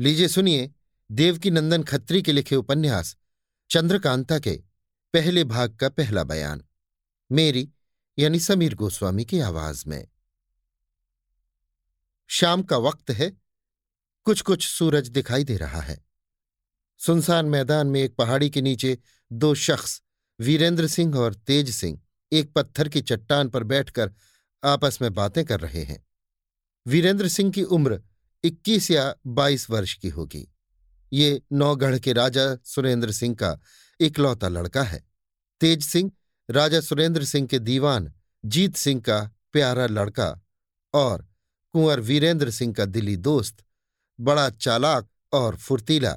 लीजिए सुनिए देवकी नंदन खत्री के लिखे उपन्यास, चंद्रकांता के पहले भाग का पहला बयान। मेरी, यानी समीर गोस्वामी की आवाज़ में। शाम का वक्त है कुछ कुछ सूरज दिखाई दे रहा है। सुनसान मैदान में एक पहाड़ी के नीचे दो शख्स, वीरेंद्र सिंह और तेज सिंह, एक पत्थर की चट्टान पर बैठकर आपस में बातें कर रहे हैं। वीरेंद्र सिंह की उम्र इक्कीस या बाईस वर्ष की होगी। ये नौगढ़ के राजा सुरेंद्र सिंह का इकलौता लड़का है। तेज सिंह, राजा सुरेंद्र सिंह के दीवान, जीत सिंह का प्यारा लड़का और कुंवर वीरेंद्र सिंह का दिली दोस्त, बड़ा चालाक और फुर्तीला,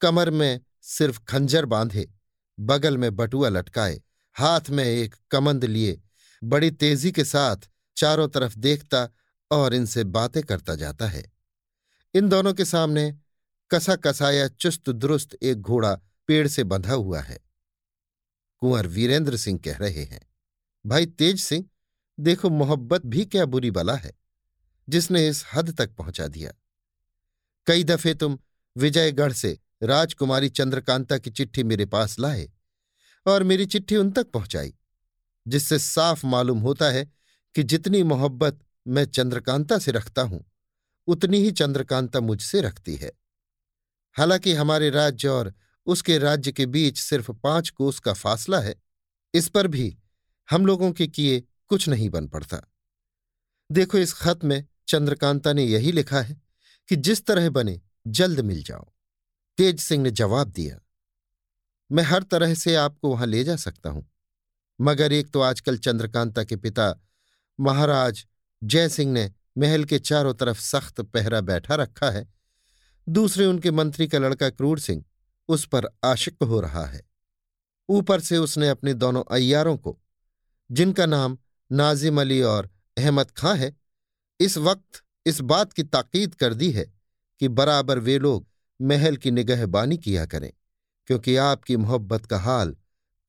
कमर में सिर्फ़ खंजर बांधे, बगल में बटुआ लटकाए, हाथ में एक कमंद लिए, बड़ी तेज़ी के साथ चारों तरफ़ देखता और इनसे बातें करता जाता है। इन दोनों के सामने कसा कसाया चुस्त दुरुस्त एक घोड़ा पेड़ से बंधा हुआ है। कुंवर वीरेंद्र सिंह कह रहे हैं, भाई तेज सिंह, देखो मोहब्बत भी क्या बुरी बला है, जिसने इस हद तक पहुँचा दिया। कई दफे तुम विजयगढ़ से राजकुमारी चंद्रकांता की चिट्ठी मेरे पास लाए और मेरी चिट्ठी उन तक पहुंचाई, जिससे साफ़ मालूम होता है कि जितनी मोहब्बत मैं चंद्रकांता से रखता हूँ उतनी ही चंद्रकांता मुझसे रखती है। हालाँकि हमारे राज्य और उसके राज्य के बीच सिर्फ़ पाँच कोस का फासला है, इस पर भी हम लोगों के किए कुछ नहीं बन पड़ता। देखो इस खत में चंद्रकांता ने यही लिखा है कि जिस तरह बने, जल्द मिल जाओ। तेज सिंह ने जवाब दिया, मैं हर तरह से आपको वहाँ ले जा सकता हूँ, मगर एक तो आजकल चंद्रकांता के पिता महाराज जय सिंह ने महल के चारों तरफ़ सख्त पहरा बैठा रखा है। दूसरे उनके मंत्री का लड़का क्रूर सिंह उस पर आशिक हो रहा है। ऊपर से उसने अपने दोनों अय्यारों को, जिनका नाम नाजिम अली और अहमद खां है, इस वक्त इस बात की ताकीद कर दी है कि बराबर वे लोग महल की निगहबानी किया करें, क्योंकि आपकी मोहब्बत का हाल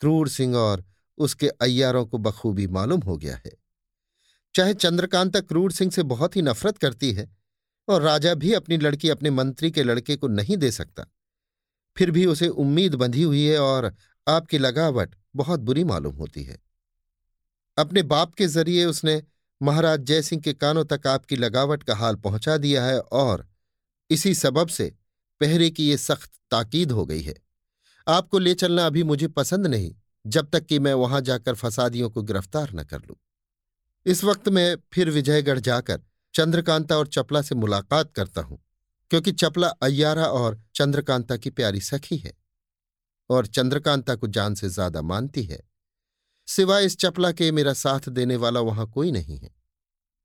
क्रूर सिंह और उसके अय्यारों को बखूबी मालूम हो गया है। चाहे चंद्रकांता क्रूर सिंह से बहुत ही नफरत करती है और राजा भी अपनी लड़की अपने मंत्री के लड़के को नहीं दे सकता। फिर भी उसे उम्मीद बंधी हुई है और आपकी लगावट बहुत बुरी मालूम होती है। अपने बाप के ज़रिए उसने महाराज जयसिंह के कानों तक आपकी लगावट का हाल पहुँचा दिया है और इसी सबब से पहरे की ये सख्त ताकीद हो गई है। आपको ले चलना अभी मुझे पसंद नहीं, जब तक कि मैं वहाँ जाकर फसादियों को गिरफ़्तार न कर लूँ। इस वक्त मैं फिर विजयगढ़ जाकर चंद्रकांता और चपला से मुलाकात करता हूँ, क्योंकि चपला अय्यारा और चंद्रकांता की प्यारी सखी है और चंद्रकांता को जान से ज़्यादा मानती है। सिवाय इस चपला के मेरा साथ देने वाला वहाँ कोई नहीं है।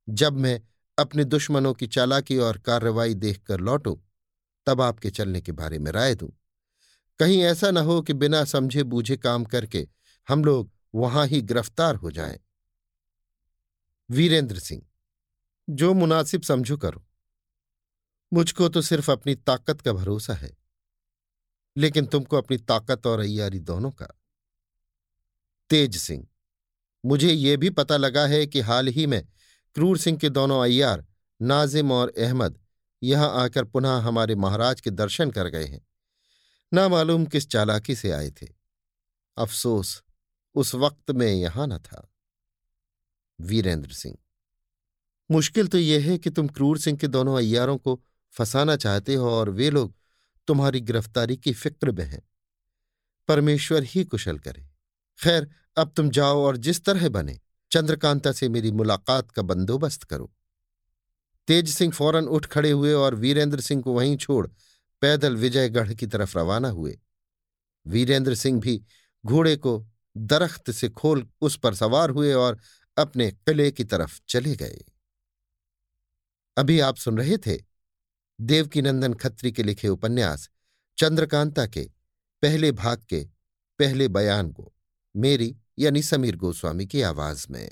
जब मैं अपने दुश्मनों की चालाकी और कार्रवाई देखकर लौटूं, तब आपके चलने के बारे में राय दूँ। कहीं ऐसा न हो कि बिना समझे बूझे काम करके हम लोग वहाँ ही गिरफ़्तार हो जाएँ। वीरेंद्र सिंह, जो मुनासिब समझो करो। मुझको तो सिर्फ़ अपनी ताकत का भरोसा है, लेकिन तुमको अपनी ताकत और अयारी दोनों का। तेज सिंह, मुझे ये भी पता लगा है कि हाल ही में क्रूर सिंह के दोनों अय्यार, नाजिम और अहमद, यहाँ आकर पुनः हमारे महाराज के दर्शन कर गए हैं। ना मालूम किस चालाकी से आए थे। अफसोस, उस वक्त में यहाँ न था। वीरेंद्र सिंह। मुश्किल तो यह है कि तुम क्रूर सिंह के दोनों अय्यारों को फंसाना चाहते हो और वे लोग तुम्हारी गिरफ्तारी की फ़िक्र में हैं। परमेश्वर ही कुशल करे। खैर, अब तुम जाओ और जिस तरह बने, चंद्रकांता से मेरी मुलाकात का बंदोबस्त करो। तेज सिंह फ़ौरन उठ खड़े हुए और वीरेंद्र सिंह को वहीं छोड़ पैदल विजयगढ़ की तरफ़ रवाना हुए। वीरेंद्र सिंह भी घोड़े को दरख्त से खोल उस पर सवार हुए और अपने किले की तरफ़ चले गए। अभी आप सुन रहे थे देवकीनंदन खत्री के लिखे उपन्यास चंद्रकांता के पहले भाग के पहले बयान को, मेरी यानी समीर गोस्वामी की आवाज़ में।